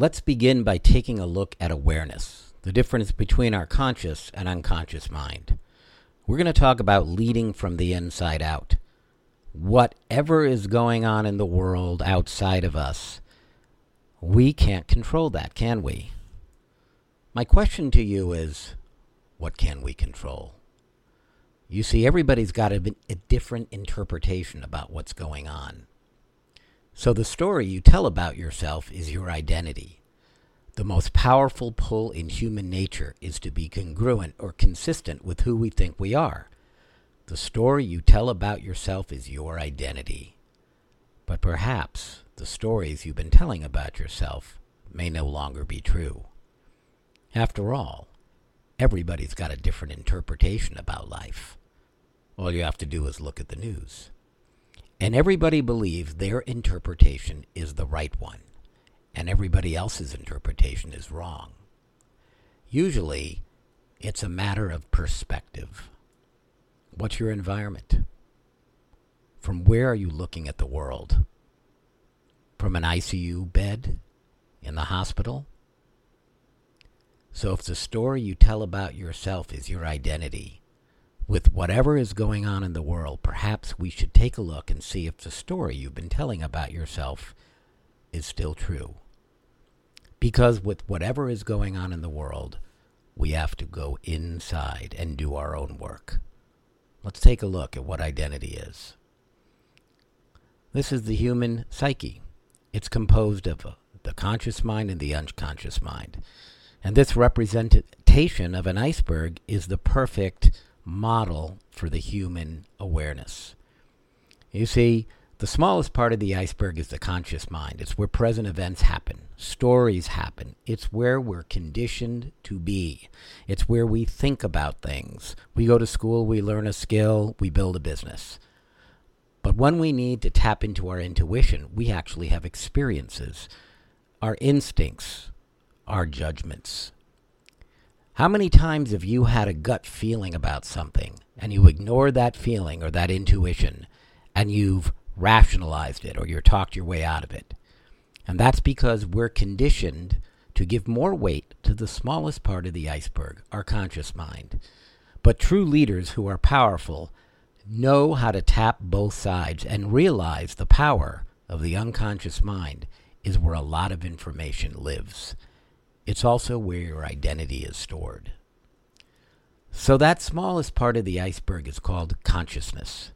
Let's begin by taking a look at awareness, the difference between our conscious and unconscious mind. We're going to talk about leading from the inside out. Whatever is going on in the world outside of us, we can't control that, can we? My question to you is what can we control? You see, everybody's got a, a, different interpretation about what's going on. So the story you tell about yourself is your identity. The most powerful pull in human nature is to be congruent or consistent with who we think we are. The story you tell about yourself is your identity. But perhaps the stories you've been telling about yourself may no longer be true. After all, everybody's got a different interpretation about life. All you have to do is look at the news. And everybody believes their interpretation is the right one, and everybody else's interpretation is wrong. Usually, it's a matter of perspective. What's your environment? From where are you looking at the world? From an ICU bed in the hospital? So if the story you tell about yourself is your identity, with whatever is going on in the world, perhaps we should take a look and see if the story you've been telling about yourself is still true. Because with whatever is going on in the world, we have to go inside and do our own work. Let's take a look at what identity is. This is the human psyche. It's composed of uh, the conscious mind and the unconscious mind. And this representation of an iceberg is the perfect model for the human awareness. You see, the smallest part of the iceberg is the conscious mind. It's where present events happen, stories happen. It's where we're conditioned to be. It's where we think about things. We go to school, we learn a skill, we build a business. But when we need to tap into our intuition, we actually have experiences, our instincts, our judgments, how many times have you had a gut feeling about something and you ignored that feeling or that intuition and you've rationalized it or you're talked your way out of it? And that's because we're conditioned to give more weight to the smallest part of the iceberg, our conscious mind. But true leaders who are powerful know how to tap both sides and realize the power of the unconscious mind is where a lot of information lives. It's also where your identity is stored. So that smallest part of the iceberg is called consciousness.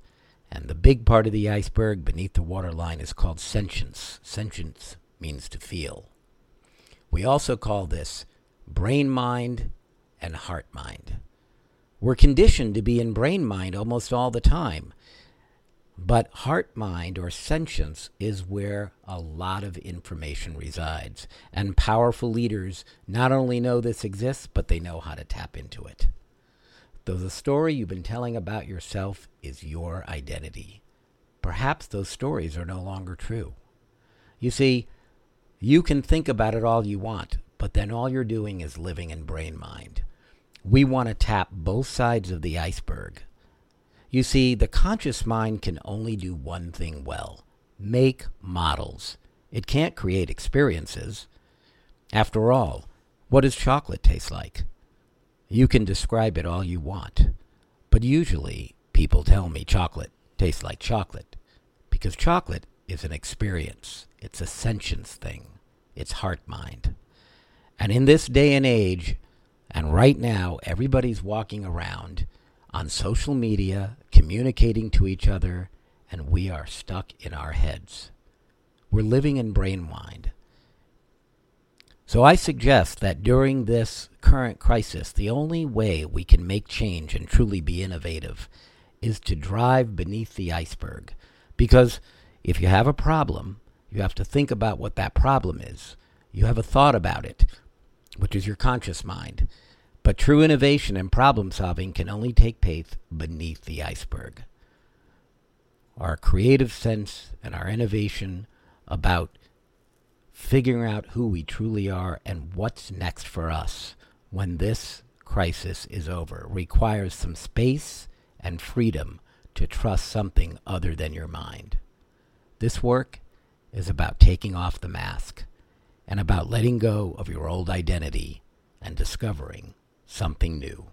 And the big part of the iceberg beneath the waterline is called sentience. Sentience means to feel. We also call this brain mind and heart mind. We're conditioned to be in brain mind almost all the time. But heart mind or sentience is where a lot of information resides. And powerful leaders not only know this exists, but they know how to tap into it. Though the story you've been telling about yourself is your identity, perhaps those stories are no longer true. You see, you can think about it all you want, but then all you're doing is living in brain mind. We want to tap both sides of the iceberg you see, the conscious mind can only do one thing well make models. It can't create experiences. After all, what does chocolate taste like? You can describe it all you want, but usually people tell me chocolate tastes like chocolate because chocolate is an experience. It's a sentience thing. It's heart mind. And in this day and age, and right now, everybody's walking around on social media, communicating to each other, and we are stuck in our heads. We're living in brain mind. So I suggest that during this current crisis, the only way we can make change and truly be innovative is to drive beneath the iceberg. Because if you have a problem, you have to think about what that problem is. You have a thought about it, which is your conscious mind. But true innovation and problem solving can only take place beneath the iceberg. Our creative sense and our innovation about figuring out who we truly are and what's next for us when this crisis is over requires some space and freedom to trust something other than your mind. This work is about taking off the mask and about letting go of your old identity and discovering something new.